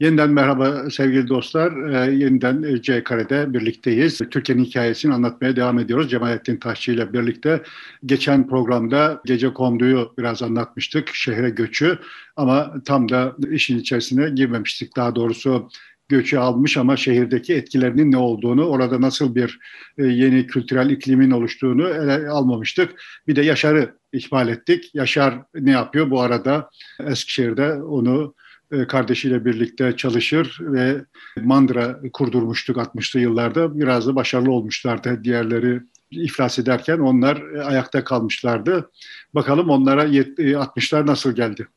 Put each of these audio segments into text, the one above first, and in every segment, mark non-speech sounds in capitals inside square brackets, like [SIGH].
Yeniden merhaba sevgili dostlar. Ee, yeniden e, C Kare'de birlikteyiz. Türkiye'nin hikayesini anlatmaya devam ediyoruz. Cemalettin Taşçı ile birlikte. Geçen programda gece konduyu biraz anlatmıştık. Şehre göçü ama tam da işin içerisine girmemiştik. Daha doğrusu göçü almış ama şehirdeki etkilerinin ne olduğunu, orada nasıl bir e, yeni kültürel iklimin oluştuğunu ele almamıştık. Bir de Yaşar'ı ihmal ettik. Yaşar ne yapıyor bu arada? Eskişehir'de onu kardeşiyle birlikte çalışır ve mandıra kurdurmuştuk 60'lı yıllarda. Biraz da başarılı olmuşlardı. Diğerleri iflas ederken onlar ayakta kalmışlardı. Bakalım onlara 60'lar e, nasıl geldi?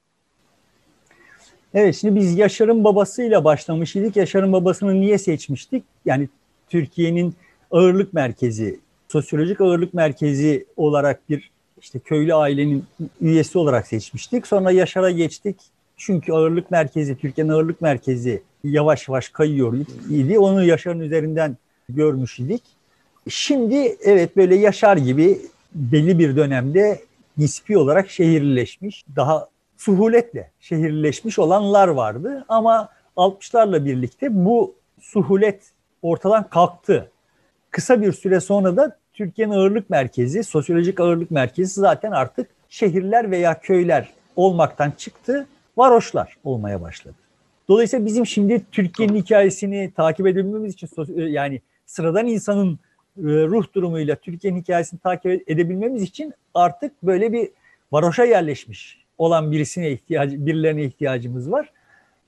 Evet şimdi biz Yaşar'ın babasıyla başlamış idik. Yaşar'ın babasını niye seçmiştik? Yani Türkiye'nin ağırlık merkezi, sosyolojik ağırlık merkezi olarak bir işte köylü ailenin üyesi olarak seçmiştik. Sonra Yaşar'a geçtik. Çünkü ağırlık merkezi, Türkiye'nin ağırlık merkezi yavaş yavaş kayıyor idi. Onu Yaşar'ın üzerinden görmüş idik. Şimdi evet böyle Yaşar gibi belli bir dönemde nispi olarak şehirleşmiş, daha suhuletle şehirleşmiş olanlar vardı. Ama 60'larla birlikte bu suhulet ortadan kalktı. Kısa bir süre sonra da Türkiye'nin ağırlık merkezi, sosyolojik ağırlık merkezi zaten artık şehirler veya köyler olmaktan çıktı varoşlar olmaya başladı. Dolayısıyla bizim şimdi Türkiye'nin hikayesini takip edebilmemiz için e, yani sıradan insanın e, ruh durumuyla Türkiye'nin hikayesini takip edebilmemiz için artık böyle bir varoşa yerleşmiş olan birisine ihtiyacı, birilerine ihtiyacımız var.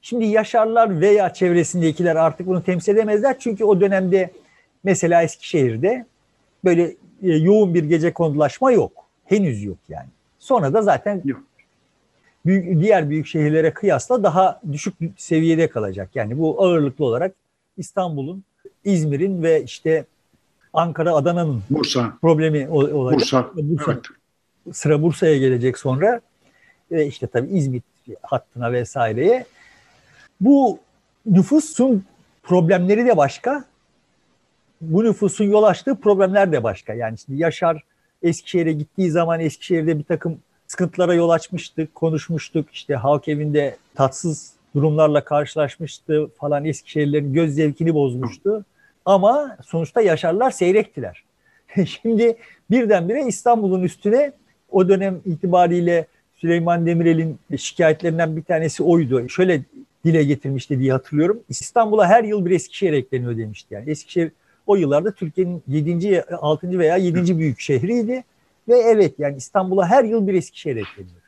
Şimdi Yaşarlar veya çevresindekiler artık bunu temsil edemezler. Çünkü o dönemde mesela Eskişehir'de böyle e, yoğun bir gece kondulaşma yok. Henüz yok yani. Sonra da zaten yok büyük, diğer büyük şehirlere kıyasla daha düşük seviyede kalacak. Yani bu ağırlıklı olarak İstanbul'un, İzmir'in ve işte Ankara, Adana'nın Bursa. problemi olacak. Bursa. Bursa. Evet. Sıra Bursa'ya gelecek sonra. Ve işte tabii İzmit hattına vesaireye. Bu nüfusun problemleri de başka. Bu nüfusun yol açtığı problemler de başka. Yani şimdi Yaşar Eskişehir'e gittiği zaman Eskişehir'de bir takım sıkıntılara yol açmıştık, konuşmuştuk. İşte halk evinde tatsız durumlarla karşılaşmıştı falan Eskişehirlerin göz zevkini bozmuştu. Ama sonuçta Yaşarlar seyrektiler. [LAUGHS] Şimdi birdenbire İstanbul'un üstüne o dönem itibariyle Süleyman Demirel'in şikayetlerinden bir tanesi oydu. Şöyle dile getirmişti diye hatırlıyorum. İstanbul'a her yıl bir Eskişehir ekleniyor demişti. Yani Eskişehir o yıllarda Türkiye'nin 7. 6. veya 7. büyük şehriydi. Ve evet yani İstanbul'a her yıl bir Eskişehir ekleniyor.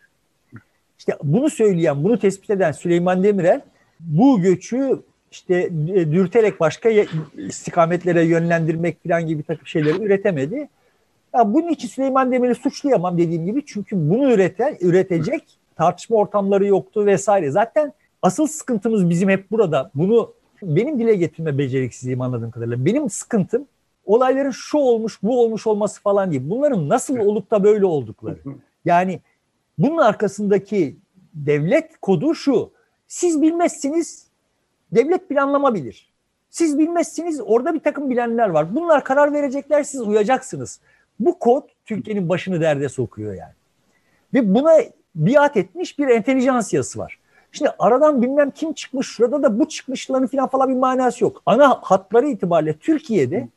İşte bunu söyleyen, bunu tespit eden Süleyman Demirel bu göçü işte e, dürterek başka istikametlere yönlendirmek falan gibi bir takım şeyleri üretemedi. Ya bunun için Süleyman Demirel'i suçlayamam dediğim gibi çünkü bunu üreten, üretecek tartışma ortamları yoktu vesaire. Zaten asıl sıkıntımız bizim hep burada. Bunu benim dile getirme beceriksizliğim anladığım kadarıyla. Benim sıkıntım olayların şu olmuş bu olmuş olması falan değil. Bunların nasıl olup da böyle oldukları. [LAUGHS] Yani bunun arkasındaki devlet kodu şu. Siz bilmezsiniz devlet planlama bilir. Siz bilmezsiniz orada bir takım bilenler var. Bunlar karar verecekler siz uyacaksınız. Bu kod Türkiye'nin başını derde sokuyor yani. Ve buna biat etmiş bir entelijansiyası var. Şimdi aradan bilmem kim çıkmış, şurada da bu çıkmışların falan falan bir manası yok. Ana hatları itibariyle Türkiye'de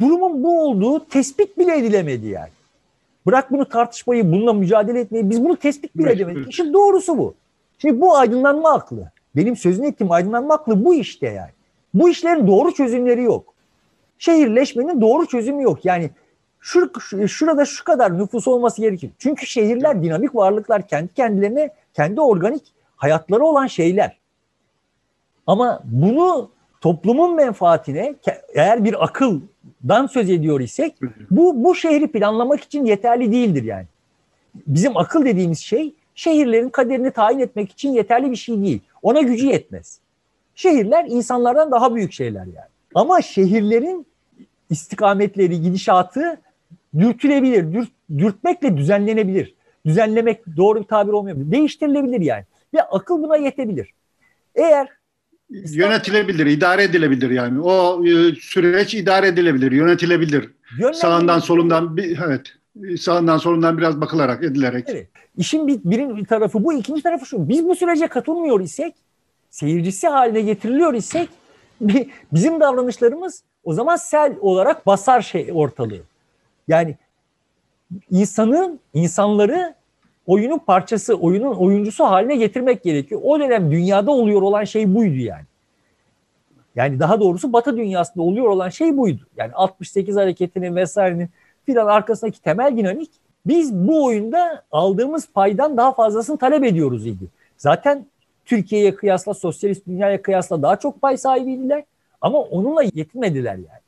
durumun bu olduğu tespit bile edilemedi yani. Bırak bunu tartışmayı, bununla mücadele etmeyi, biz bunu tespit bile edemedik. İşin doğrusu bu. Şimdi bu aydınlanma aklı. Benim sözünü ettiğim aydınlanma aklı bu işte yani. Bu işlerin doğru çözümleri yok. Şehirleşmenin doğru çözümü yok. Yani şur, şurada şu kadar nüfus olması gerekir. Çünkü şehirler dinamik varlıklar kendi kendilerine, kendi organik hayatları olan şeyler. Ama bunu toplumun menfaatine eğer bir akıldan söz ediyor isek bu bu şehri planlamak için yeterli değildir yani. Bizim akıl dediğimiz şey şehirlerin kaderini tayin etmek için yeterli bir şey değil. Ona gücü yetmez. Şehirler insanlardan daha büyük şeyler yani. Ama şehirlerin istikametleri, gidişatı dürtülebilir. Dürt, dürtmekle düzenlenebilir. Düzenlemek doğru bir tabir olmuyor. Değiştirilebilir yani. Ve akıl buna yetebilir. Eğer yönetilebilir, idare edilebilir yani. O e, süreç idare edilebilir, yönetilebilir. Sağından solundan bir evet sağından solundan biraz bakılarak edilerek. Evet. İşin bir, birin bir tarafı bu, ikinci tarafı şu. Biz bu sürece katılmıyor isek seyircisi haline getiriliyor isek bizim davranışlarımız o zaman sel olarak basar şey ortalığı. Yani insanın, insanları oyunun parçası, oyunun oyuncusu haline getirmek gerekiyor. O dönem dünyada oluyor olan şey buydu yani. Yani daha doğrusu Batı dünyasında oluyor olan şey buydu. Yani 68 hareketinin vesairenin filan arkasındaki temel dinamik biz bu oyunda aldığımız paydan daha fazlasını talep ediyoruz idi. Zaten Türkiye'ye kıyasla, sosyalist dünyaya kıyasla daha çok pay sahibiydiler. Ama onunla yetinmediler yani.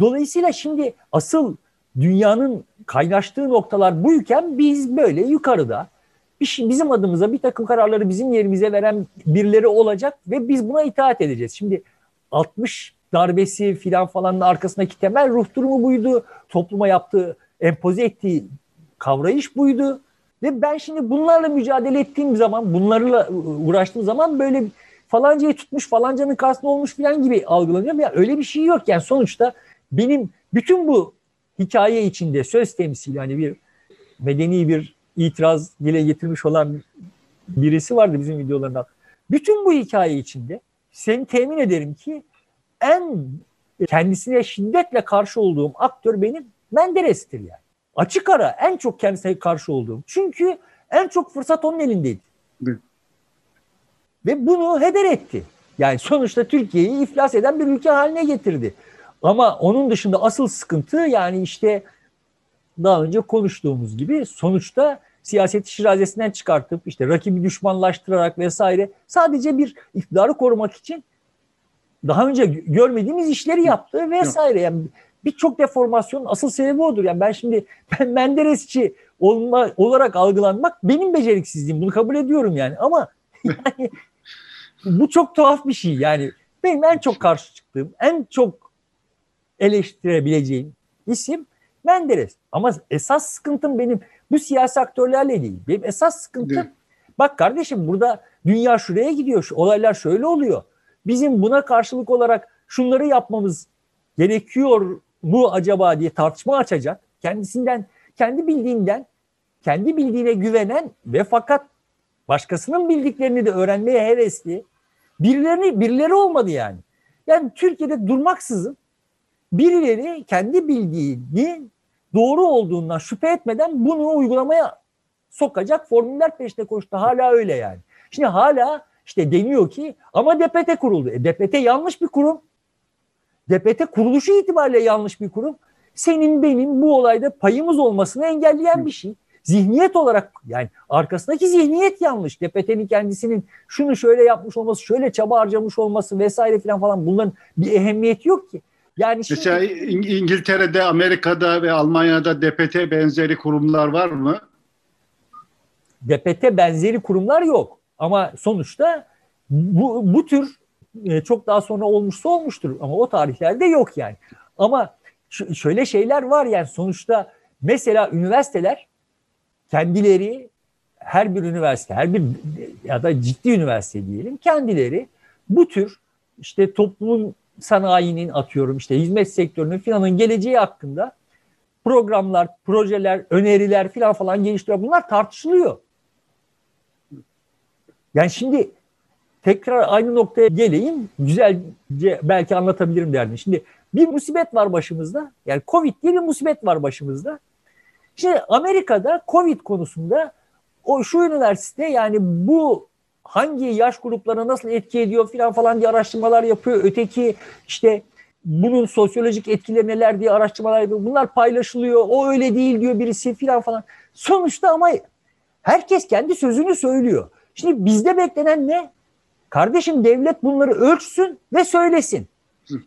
Dolayısıyla şimdi asıl dünyanın kaynaştığı noktalar buyken biz böyle yukarıda bizim adımıza bir takım kararları bizim yerimize veren birileri olacak ve biz buna itaat edeceğiz. Şimdi 60 darbesi filan falanın arkasındaki temel ruh durumu buydu. Topluma yaptığı, empoze ettiği kavrayış buydu. Ve ben şimdi bunlarla mücadele ettiğim zaman, bunlarla uğraştığım zaman böyle falancayı tutmuş, falancanın karşısında olmuş falan gibi algılanıyorum. Ya öyle bir şey yok yani sonuçta benim bütün bu hikaye içinde söz temsili hani bir medeni bir itiraz dile getirmiş olan birisi vardı bizim videolarında. Bütün bu hikaye içinde seni temin ederim ki en kendisine şiddetle karşı olduğum aktör benim Menderes'tir yani. Açık ara en çok kendisine karşı olduğum. Çünkü en çok fırsat onun elindeydi. Evet. Ve bunu heder etti. Yani sonuçta Türkiye'yi iflas eden bir ülke haline getirdi. Ama onun dışında asıl sıkıntı yani işte daha önce konuştuğumuz gibi sonuçta siyaseti şirazesinden çıkartıp işte rakibi düşmanlaştırarak vesaire sadece bir iktidarı korumak için daha önce görmediğimiz işleri yaptı vesaire. Yani birçok deformasyonun asıl sebebi odur. Yani ben şimdi [LAUGHS] ben Menderesçi olma, olarak algılanmak benim beceriksizliğim. Bunu kabul ediyorum yani. Ama [LAUGHS] yani bu çok tuhaf bir şey. Yani benim en çok karşı çıktığım, en çok eleştirebileceğim isim Menderes. Ama esas sıkıntım benim bu siyasi aktörlerle değil. Benim esas sıkıntım değil. bak kardeşim burada dünya şuraya gidiyor. Şu olaylar şöyle oluyor. Bizim buna karşılık olarak şunları yapmamız gerekiyor mu acaba diye tartışma açacak. Kendisinden, kendi bildiğinden, kendi bildiğine güvenen ve fakat başkasının bildiklerini de öğrenmeye hevesli birilerini birileri olmadı yani. Yani Türkiye'de durmaksızın birileri kendi bildiğini doğru olduğundan şüphe etmeden bunu uygulamaya sokacak formüller peşinde koştu. Hala öyle yani. Şimdi hala işte deniyor ki ama DPT kuruldu. E, DPT yanlış bir kurum. DPT kuruluşu itibariyle yanlış bir kurum. Senin benim bu olayda payımız olmasını engelleyen bir şey. Zihniyet olarak yani arkasındaki zihniyet yanlış. DPT'nin kendisinin şunu şöyle yapmış olması, şöyle çaba harcamış olması vesaire falan falan bunların bir ehemmiyeti yok ki. Yani şimdi... Mesela İngiltere'de, Amerika'da ve Almanya'da DPT benzeri kurumlar var mı? DPT benzeri kurumlar yok. Ama sonuçta bu, bu tür e, çok daha sonra olmuşsa olmuştur ama o tarihlerde yok yani. Ama şöyle şeyler var yani sonuçta mesela üniversiteler kendileri her bir üniversite, her bir ya da ciddi üniversite diyelim kendileri bu tür işte toplumun sanayinin atıyorum işte hizmet sektörünün filanın geleceği hakkında programlar, projeler, öneriler filan falan geliştiriyor. Bunlar tartışılıyor. Yani şimdi tekrar aynı noktaya geleyim. Güzelce belki anlatabilirim derdim. Şimdi bir musibet var başımızda. Yani Covid diye bir musibet var başımızda. Şimdi Amerika'da Covid konusunda o şu üniversite yani bu hangi yaş gruplarına nasıl etki ediyor filan falan diye araştırmalar yapıyor. Öteki işte bunun sosyolojik etkileri neler diye araştırmalar yapıyor. Bunlar paylaşılıyor. O öyle değil diyor birisi filan falan. Sonuçta ama herkes kendi sözünü söylüyor. Şimdi bizde beklenen ne? Kardeşim devlet bunları ölçsün ve söylesin.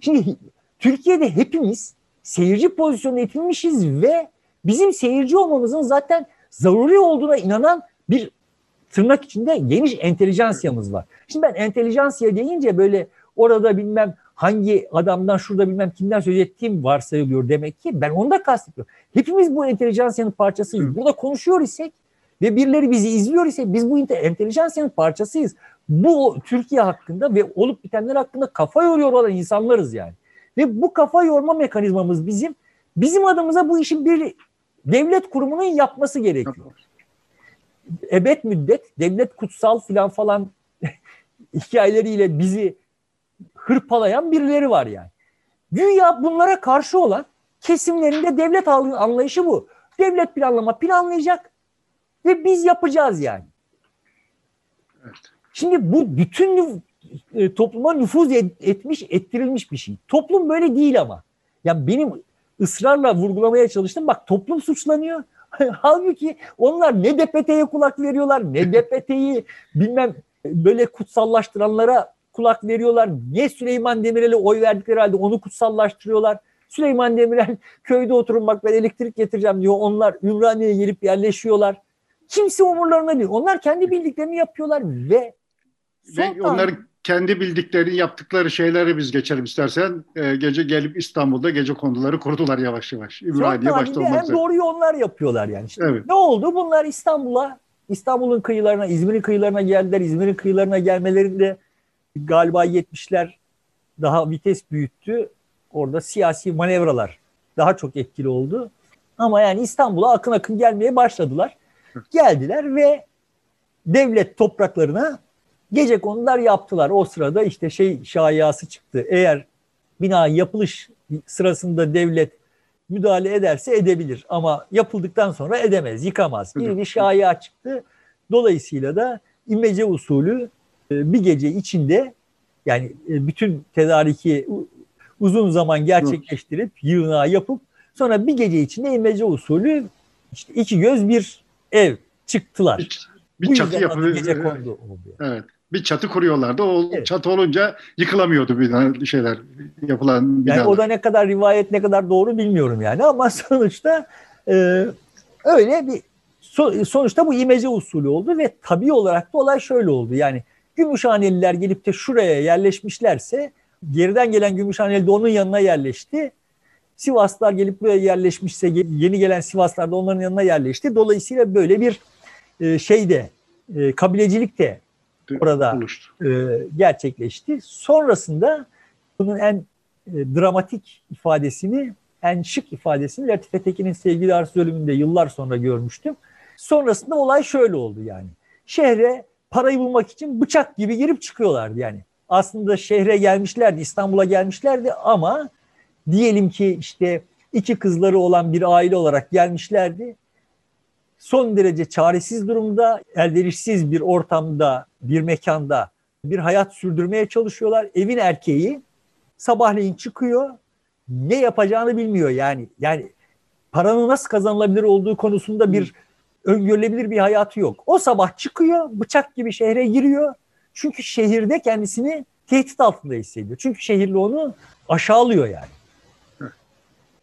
Şimdi Türkiye'de hepimiz seyirci pozisyonuna itilmişiz ve bizim seyirci olmamızın zaten zaruri olduğuna inanan bir tırnak içinde geniş entelijansiyamız var. Şimdi ben entelijansiya deyince böyle orada bilmem hangi adamdan şurada bilmem kimden söz ettiğim varsayılıyor demek ki ben onu da kastediyorum. Hepimiz bu entelijansiyanın parçasıyız. Burada konuşuyor isek ve birileri bizi izliyor ise biz bu entelijansiyanın parçasıyız. Bu Türkiye hakkında ve olup bitenler hakkında kafa yoruyor olan insanlarız yani. Ve bu kafa yorma mekanizmamız bizim bizim adımıza bu işin bir devlet kurumunun yapması gerekiyor. Ebed müddet devlet kutsal filan falan [LAUGHS] hikayeleriyle bizi hırpalayan birileri var yani. Güya bunlara karşı olan kesimlerinde devlet anlayışı bu. Devlet planlama planlayacak ve biz yapacağız yani. Evet. Şimdi bu bütün e, topluma nüfuz etmiş, ettirilmiş bir şey. Toplum böyle değil ama. Yani benim ısrarla vurgulamaya çalıştım. Bak toplum suçlanıyor. [LAUGHS] Halbuki onlar ne DPT'ye kulak veriyorlar, ne DPT'yi bilmem böyle kutsallaştıranlara kulak veriyorlar. Niye Süleyman Demirel'e oy verdikleri halde onu kutsallaştırıyorlar. Süleyman Demirel [LAUGHS] köyde oturun bak ben elektrik getireceğim diyor. Onlar Ümraniye'ye gelip yerleşiyorlar. Kimse umurlarına değil. Onlar kendi bildiklerini yapıyorlar ve ve onların kendi bildiklerini yaptıkları şeyleri biz geçelim istersen. E, gece gelip İstanbul'da gece konduları kurdular yavaş yavaş. Ümraniye başta olmak üzere. En doğruyu onlar yapıyorlar yani. İşte evet. Ne oldu? Bunlar İstanbul'a, İstanbul'un kıyılarına, İzmir'in kıyılarına geldiler. İzmir'in kıyılarına gelmelerinde galiba 70'ler daha vites büyüttü. Orada siyasi manevralar daha çok etkili oldu. Ama yani İstanbul'a akın akın gelmeye başladılar. Geldiler ve devlet topraklarına gece konular yaptılar. O sırada işte şey şayası çıktı. Eğer bina yapılış sırasında devlet müdahale ederse edebilir ama yapıldıktan sonra edemez, yıkamaz gibi bir şaya çıktı. Dolayısıyla da imece usulü e, bir gece içinde yani e, bütün tedariki uzun zaman gerçekleştirip yığınağı yapıp sonra bir gece içinde imece usulü işte iki göz bir ev çıktılar. Bir, bir çatı yapı gece kondu Evet. Bir çatı kuruyorlardı. O evet. çatı olunca yıkılamıyordu bir şeyler yapılan binalar. Yani o da ne kadar rivayet ne kadar doğru bilmiyorum yani ama [LAUGHS] sonuçta e, öyle bir sonuçta bu imece usulü oldu ve tabii olarak da olay şöyle oldu. Yani Gümüşhaneliler gelip de şuraya yerleşmişlerse geriden gelen Gümüşhaneli de onun yanına yerleşti. Sivaslar gelip buraya yerleşmişse yeni gelen Sivaslar da onların yanına yerleşti. Dolayısıyla böyle bir e, şey de e, kabilecilik de orada e, gerçekleşti. Sonrasında bunun en e, dramatik ifadesini, en şık ifadesini Latife Tekin'in Sevgili Arsız ölümünde yıllar sonra görmüştüm. Sonrasında olay şöyle oldu yani. Şehre parayı bulmak için bıçak gibi girip çıkıyorlardı yani. Aslında şehre gelmişlerdi, İstanbul'a gelmişlerdi ama diyelim ki işte iki kızları olan bir aile olarak gelmişlerdi. Son derece çaresiz durumda, elverişsiz bir ortamda, bir mekanda bir hayat sürdürmeye çalışıyorlar. Evin erkeği sabahleyin çıkıyor, ne yapacağını bilmiyor yani. Yani paranın nasıl kazanılabilir olduğu konusunda bir öngörülebilir bir hayatı yok. O sabah çıkıyor, bıçak gibi şehre giriyor. Çünkü şehirde kendisini tehdit altında hissediyor. Çünkü şehirli onu aşağılıyor yani.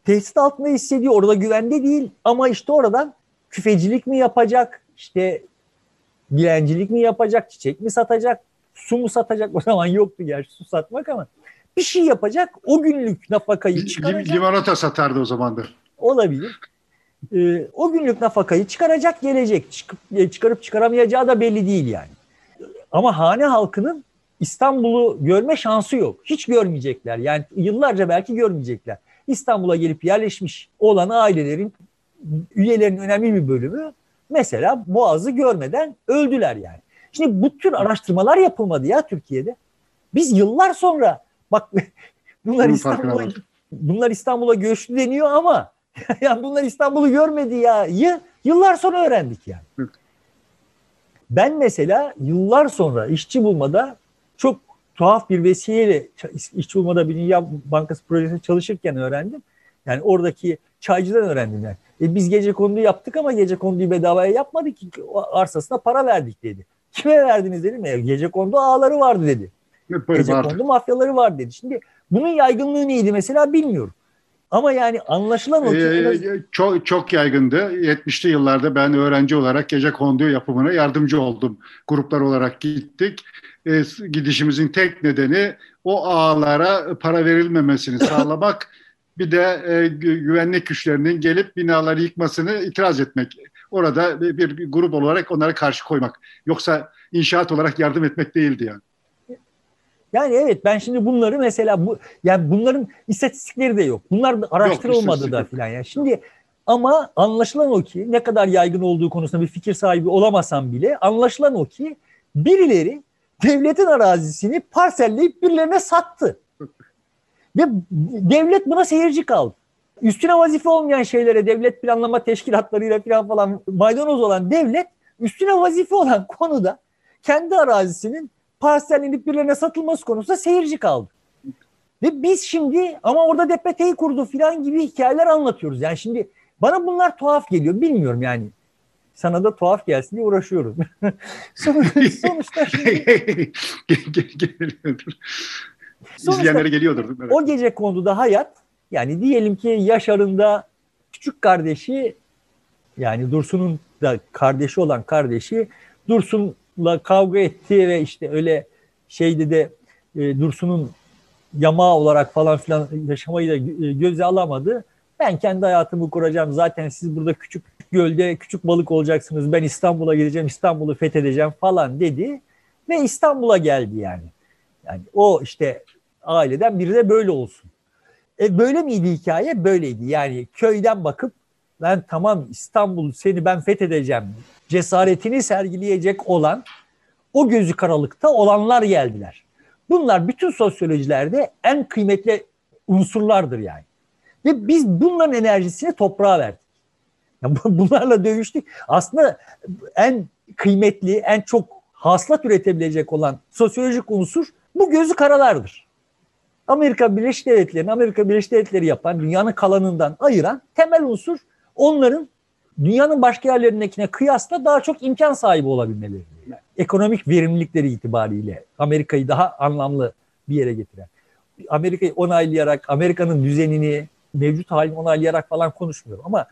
Tehdit altında hissediyor. Orada güvende değil. Ama işte oradan küfecilik mi yapacak? İşte dilencilik mi yapacak? Çiçek mi satacak? Su mu satacak? [LAUGHS] O zaman yoktu gerçi su satmak ama bir şey yapacak. O günlük nafakayı çıkaracak. Limonata satardı o zaman da. Olabilir e, o günlük nafakayı çıkaracak gelecek. Çıkıp, e, çıkarıp çıkaramayacağı da belli değil yani. Ama hane halkının İstanbul'u görme şansı yok. Hiç görmeyecekler. Yani yıllarca belki görmeyecekler. İstanbul'a gelip yerleşmiş olan ailelerin üyelerinin önemli bir bölümü mesela Boğaz'ı görmeden öldüler yani. Şimdi bu tür araştırmalar yapılmadı ya Türkiye'de. Biz yıllar sonra bak [LAUGHS] bunlar İstanbul'a bunlar İstanbul'a göçtü deniyor ama [LAUGHS] yani bunlar İstanbul'u görmedi ya. Yıllar sonra öğrendik yani. Ben mesela yıllar sonra işçi bulmada çok tuhaf bir vesileyle işçi bulmada bir Dünya Bankası projesinde çalışırken öğrendim. Yani oradaki çaycıdan öğrendim yani. E biz gece kondu yaptık ama gece konduyu bedavaya yapmadık ki arsasına para verdik dedi. Kime verdiniz dedim. E, gece kondu ağları vardı dedi. Gece kondu mafyaları var dedi. Şimdi bunun yaygınlığı neydi mesela bilmiyorum. Ama yani anlaşılan o ki... Ee, çok, çok yaygındı. 70'li yıllarda ben öğrenci olarak gece kondu yapımına yardımcı oldum. Gruplar olarak gittik. Ee, gidişimizin tek nedeni o ağlara para verilmemesini sağlamak. [LAUGHS] bir de e, güvenlik güçlerinin gelip binaları yıkmasını itiraz etmek. Orada bir, bir grup olarak onlara karşı koymak. Yoksa inşaat olarak yardım etmek değildi yani. Yani evet ben şimdi bunları mesela bu yani bunların istatistikleri de yok. Bunlar araştırılmadı yok, da filan. Yani şimdi ama anlaşılan o ki ne kadar yaygın olduğu konusunda bir fikir sahibi olamasam bile anlaşılan o ki birileri devletin arazisini parselleyip birilerine sattı. Ve devlet buna seyirci kaldı. Üstüne vazife olmayan şeylere devlet planlama teşkilatlarıyla falan falan maydanoz olan devlet üstüne vazife olan [LAUGHS] konuda kendi arazisinin parsellenip birilerine satılması konusunda seyirci kaldı. Ve biz şimdi ama orada DPT'yi kurdu falan gibi hikayeler anlatıyoruz. Yani şimdi bana bunlar tuhaf geliyor. Bilmiyorum yani. Sana da tuhaf gelsin diye uğraşıyorum. [LAUGHS] sonuçta şimdi... [LAUGHS] İzleyenlere geliyordur. Evet. O gece konduda hayat yani diyelim ki Yaşar'ın da küçük kardeşi yani Dursun'un da kardeşi olan kardeşi Dursun'la kavga etti ve işte öyle şeyde de e, Dursun'un yamağı olarak falan filan yaşamayı da e, göze alamadı. Ben kendi hayatımı kuracağım. Zaten siz burada küçük gölde küçük balık olacaksınız. Ben İstanbul'a gideceğim, İstanbul'u fethedeceğim falan dedi. Ve İstanbul'a geldi yani. Yani o işte aileden biri de böyle olsun. E böyle miydi hikaye? Böyleydi. Yani köyden bakıp ben tamam İstanbul seni ben fethedeceğim cesaretini sergileyecek olan o gözü karalıkta olanlar geldiler. Bunlar bütün sosyolojilerde en kıymetli unsurlardır yani. Ve biz bunların enerjisini toprağa verdik. Yani [LAUGHS] bunlarla dövüştük. Aslında en kıymetli, en çok haslat üretebilecek olan sosyolojik unsur bu gözü karalardır. Amerika Birleşik Devletleri'nin Amerika Birleşik Devletleri yapan dünyanın kalanından ayıran temel unsur onların dünyanın başka yerlerindekine kıyasla daha çok imkan sahibi olabilmeleri. Ekonomik verimlilikleri itibariyle Amerika'yı daha anlamlı bir yere getiren. Amerika'yı onaylayarak, Amerika'nın düzenini, mevcut halini onaylayarak falan konuşmuyorum ama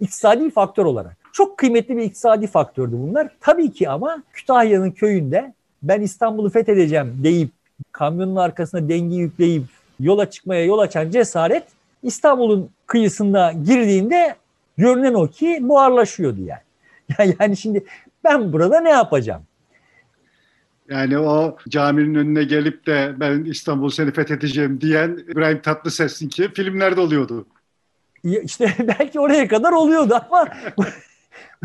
iktisadi faktör olarak. Çok kıymetli bir iktisadi faktördü bunlar. Tabii ki ama Kütahya'nın köyünde ben İstanbul'u fethedeceğim deyip kamyonun arkasına dengi yükleyip yola çıkmaya yol açan cesaret İstanbul'un kıyısında girdiğinde görünen o ki buharlaşıyordu yani. [LAUGHS] Yani şimdi ben burada ne yapacağım? Yani o caminin önüne gelip de ben İstanbul seni fethedeceğim diyen İbrahim Tatlıses'in ki filmlerde oluyordu. İşte [LAUGHS] belki oraya kadar oluyordu ama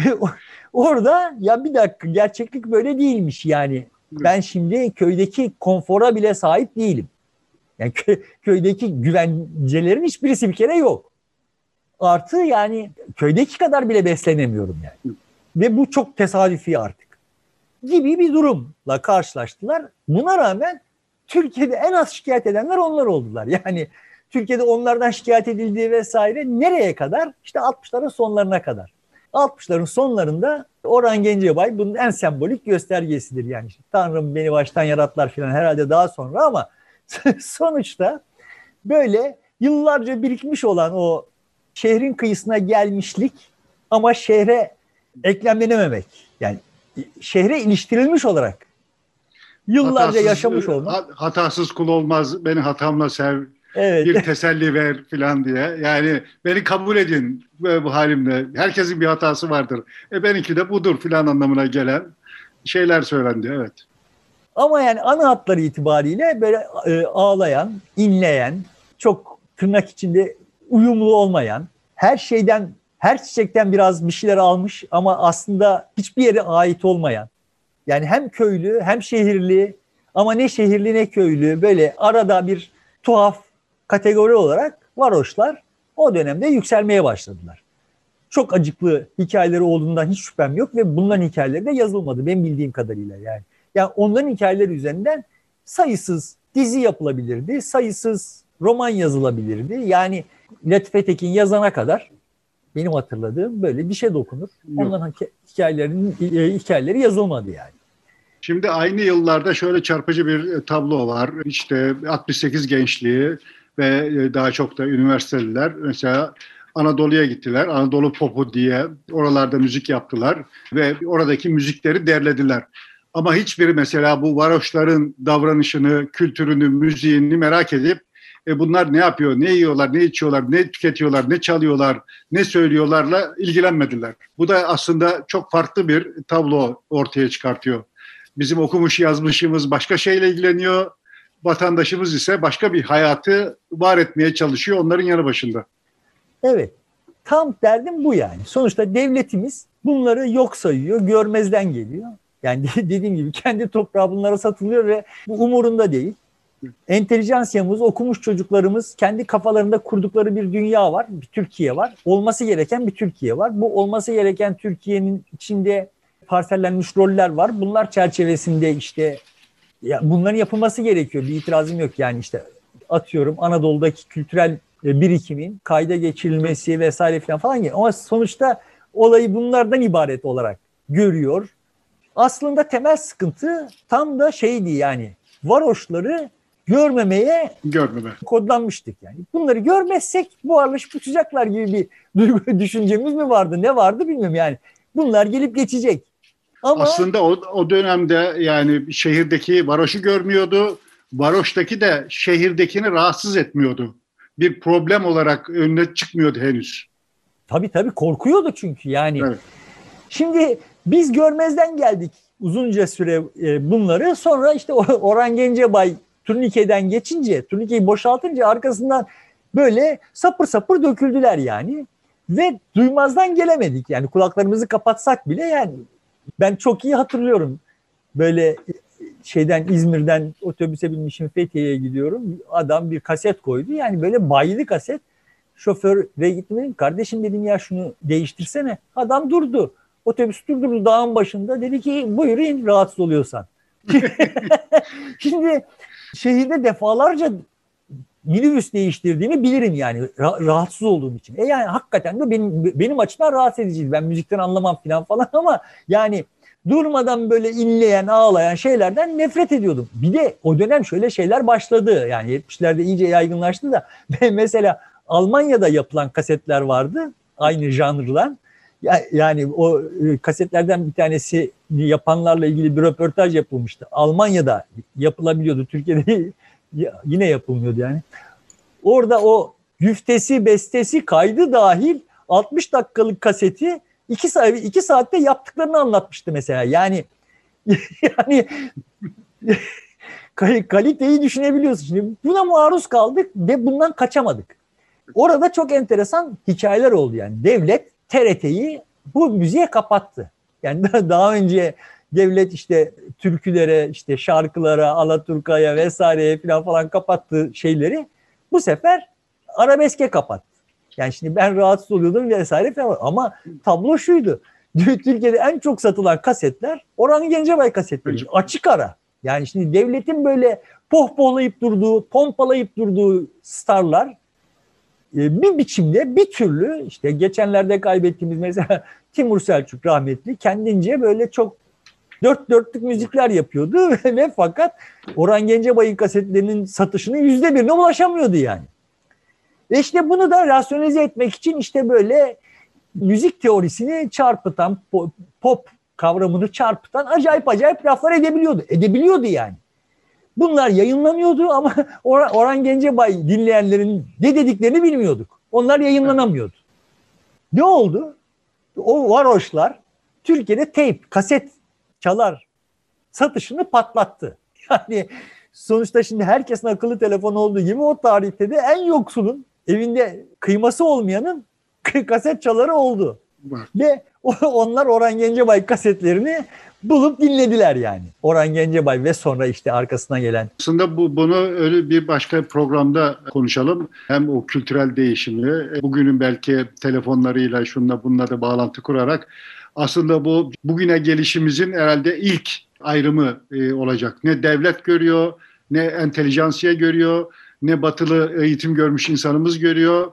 [LAUGHS] orada ya bir dakika gerçeklik böyle değilmiş yani. Ben şimdi köydeki konfora bile sahip değilim. Yani kö, köydeki güvencelerin hiçbirisi bir kere yok. Artı yani köydeki kadar bile beslenemiyorum yani. Ve bu çok tesadüfi artık. Gibi bir durumla karşılaştılar. Buna rağmen Türkiye'de en az şikayet edenler onlar oldular. Yani Türkiye'de onlardan şikayet edildiği vesaire nereye kadar? İşte 60'ların sonlarına kadar. 60'ların sonlarında Orhan Gencebay bunun en sembolik göstergesidir. Yani işte, Tanrım beni baştan yaratlar falan herhalde daha sonra ama [LAUGHS] sonuçta böyle yıllarca birikmiş olan o şehrin kıyısına gelmişlik ama şehre eklemlenememek. Yani şehre iliştirilmiş olarak yıllarca hatasız, yaşamış olmak. Hatasız kul olmaz, beni hatamla sev, evet. bir teselli ver filan diye. Yani beni kabul edin bu, bu halimle. Herkesin bir hatası vardır. E benimki de budur filan anlamına gelen şeyler söylendi evet. Ama yani ana hatları itibariyle böyle e, ağlayan, inleyen, çok tırnak içinde uyumlu olmayan, her şeyden, her çiçekten biraz bir şeyler almış ama aslında hiçbir yere ait olmayan. Yani hem köylü hem şehirli ama ne şehirli ne köylü böyle arada bir tuhaf kategori olarak varoşlar o dönemde yükselmeye başladılar. Çok acıklı hikayeleri olduğundan hiç şüphem yok ve bunların hikayeleri de yazılmadı benim bildiğim kadarıyla yani. Yani onların hikayeleri üzerinden sayısız dizi yapılabilirdi, sayısız roman yazılabilirdi. Yani Latif Tekin yazana kadar benim hatırladığım böyle bir şey dokunur. Onların hikayelerinin e, hikayeleri yazılmadı yani. Şimdi aynı yıllarda şöyle çarpıcı bir tablo var. İşte 68 gençliği ve e, daha çok da üniversiteliler mesela Anadolu'ya gittiler. Anadolu Popu diye oralarda müzik yaptılar ve oradaki müzikleri derlediler. Ama hiçbiri mesela bu varoşların davranışını, kültürünü, müziğini merak edip e bunlar ne yapıyor, ne yiyorlar, ne içiyorlar, ne tüketiyorlar, ne çalıyorlar, ne söylüyorlarla ilgilenmediler. Bu da aslında çok farklı bir tablo ortaya çıkartıyor. Bizim okumuş yazmışımız başka şeyle ilgileniyor, vatandaşımız ise başka bir hayatı var etmeye çalışıyor onların yanı başında. Evet. Tam derdim bu yani. Sonuçta devletimiz bunları yok sayıyor, görmezden geliyor. Yani [LAUGHS] dediğim gibi kendi toprağı bunlara satılıyor ve bu umurunda değil. Entelijansiyamız, okumuş çocuklarımız kendi kafalarında kurdukları bir dünya var, bir Türkiye var. Olması gereken bir Türkiye var. Bu olması gereken Türkiye'nin içinde parsellenmiş roller var. Bunlar çerçevesinde işte ya bunların yapılması gerekiyor. Bir itirazım yok yani işte atıyorum Anadolu'daki kültürel e, birikimin kayda geçirilmesi vesaire falan falan ama sonuçta olayı bunlardan ibaret olarak görüyor. Aslında temel sıkıntı tam da şeydi yani varoşları görmemeye Görmeme. kodlanmıştık yani. Bunları görmezsek buharlaşıp uçacaklar gibi bir [LAUGHS] duygu düşüncemiz mi vardı ne vardı bilmiyorum yani. Bunlar gelip geçecek. Ama aslında o, o dönemde yani şehirdeki varoşu görmüyordu. Varoştaki de şehirdekini rahatsız etmiyordu. Bir problem olarak önüne çıkmıyordu henüz. Tabii tabii korkuyordu çünkü yani. Evet. Şimdi biz görmezden geldik uzunca süre e, bunları. Sonra işte [LAUGHS] Orhan Gencebay turnikeden geçince, turnikeyi boşaltınca arkasından böyle sapır sapır döküldüler yani. Ve duymazdan gelemedik. Yani kulaklarımızı kapatsak bile yani ben çok iyi hatırlıyorum. Böyle şeyden İzmir'den otobüse binmişim Fethiye'ye gidiyorum. Adam bir kaset koydu. Yani böyle bayılı kaset. Şoföre gittim dedim kardeşim dedim ya şunu değiştirsene. Adam durdu. Otobüs durdurdu dağın başında. Dedi ki buyur in rahatsız oluyorsan. [LAUGHS] Şimdi şehirde defalarca minibüs değiştirdiğimi bilirim yani rahatsız olduğum için. E yani hakikaten de benim benim açımdan rahatsız ediciydi. Ben müzikten anlamam falan falan [LAUGHS] ama yani durmadan böyle inleyen, ağlayan şeylerden nefret ediyordum. Bir de o dönem şöyle şeyler başladı. Yani 70'lerde iyice yaygınlaştı da [LAUGHS] mesela Almanya'da yapılan kasetler vardı aynı janrdan. Yani o e, kasetlerden bir tanesi yapanlarla ilgili bir röportaj yapılmıştı. Almanya'da yapılabiliyordu. Türkiye'de [LAUGHS] yine yapılmıyordu yani. Orada o güftesi, bestesi, kaydı dahil 60 dakikalık kaseti iki, saat, iki saatte yaptıklarını anlatmıştı mesela. Yani [LAUGHS] yani kaliteyi düşünebiliyorsun. Şimdi buna maruz kaldık ve bundan kaçamadık. Orada çok enteresan hikayeler oldu yani. Devlet TRT'yi bu müziğe kapattı. Yani [LAUGHS] daha önce devlet işte türkülere, işte şarkılara, Alaturka'ya vesaireye falan falan kapattığı şeyleri bu sefer arabeske kapattı. Yani şimdi ben rahatsız oluyordum vesaire falan ama tablo şuydu. [LAUGHS] Türkiye'de en çok satılan kasetler Orhan Gencebay kasetleri. Açık ara. Yani şimdi devletin böyle pohpohlayıp durduğu, pompalayıp durduğu starlar e, bir biçimde bir türlü işte geçenlerde kaybettiğimiz mesela [LAUGHS] Timur Selçuk rahmetli kendince böyle çok dört dörtlük müzikler yapıyordu [LAUGHS] ve fakat Orhan Gencebay'ın kasetlerinin satışının yüzde birine ulaşamıyordu yani. Ve işte bunu da rasyonize etmek için işte böyle müzik teorisini çarpıtan, pop kavramını çarpıtan acayip acayip laflar edebiliyordu. Edebiliyordu yani. Bunlar yayınlanıyordu ama [LAUGHS] Orhan Gencebay dinleyenlerin ne dediklerini bilmiyorduk. Onlar yayınlanamıyordu. Ne oldu? O varoşlar Türkiye'de tape, kaset çalar satışını patlattı. [LAUGHS] Yani sonuçta şimdi herkesin akıllı telefon olduğu gibi o tarihte de en yoksulun evinde kıyması olmayanın [LAUGHS] kaset çaları oldu. Ve onlar Orhan Gencebay kasetlerini bulup dinlediler yani. Orhan Gencebay ve sonra işte arkasına gelen. Aslında bu bunu öyle bir başka programda konuşalım. Hem o kültürel değişimi, bugünün belki telefonlarıyla şunla bununla da bağlantı kurarak aslında bu bugüne gelişimizin herhalde ilk ayrımı e, olacak. Ne devlet görüyor, ne entelijansiye görüyor, ne batılı eğitim görmüş insanımız görüyor,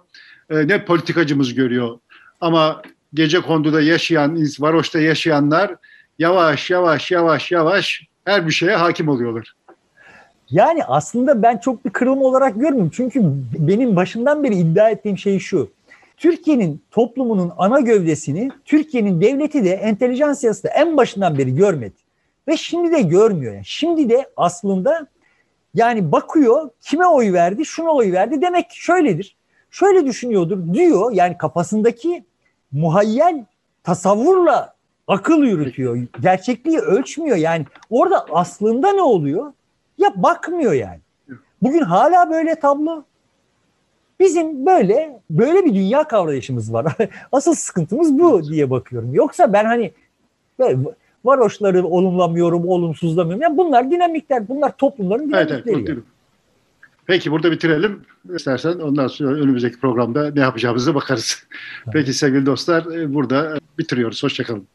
e, ne politikacımız görüyor. Ama gece konduda yaşayan, varoşta yaşayanlar yavaş yavaş yavaş yavaş her bir şeye hakim oluyorlar. Yani aslında ben çok bir kırılma olarak görmüyorum. Çünkü benim başından beri iddia ettiğim şey şu. Türkiye'nin toplumunun ana gövdesini Türkiye'nin devleti de entelijansiyası da en başından beri görmedi. Ve şimdi de görmüyor. Yani şimdi de aslında yani bakıyor kime oy verdi, şuna oy verdi demek şöyledir. Şöyle düşünüyordur diyor yani kafasındaki muhayyel tasavvurla akıl yürütüyor. Gerçekliği ölçmüyor yani. Orada aslında ne oluyor? Ya bakmıyor yani. Bugün hala böyle tablo. Bizim böyle böyle bir dünya kavrayışımız var. [LAUGHS] Asıl sıkıntımız bu diye bakıyorum. Yoksa ben hani Varoşları olumlamıyorum, olumsuzlamıyorum. Yani bunlar dinamikler, bunlar toplumların dinamikleri. Evet, evet, Peki burada bitirelim. İstersen ondan sonra önümüzdeki programda ne yapacağımıza bakarız. Peki sevgili dostlar burada bitiriyoruz. Hoşçakalın.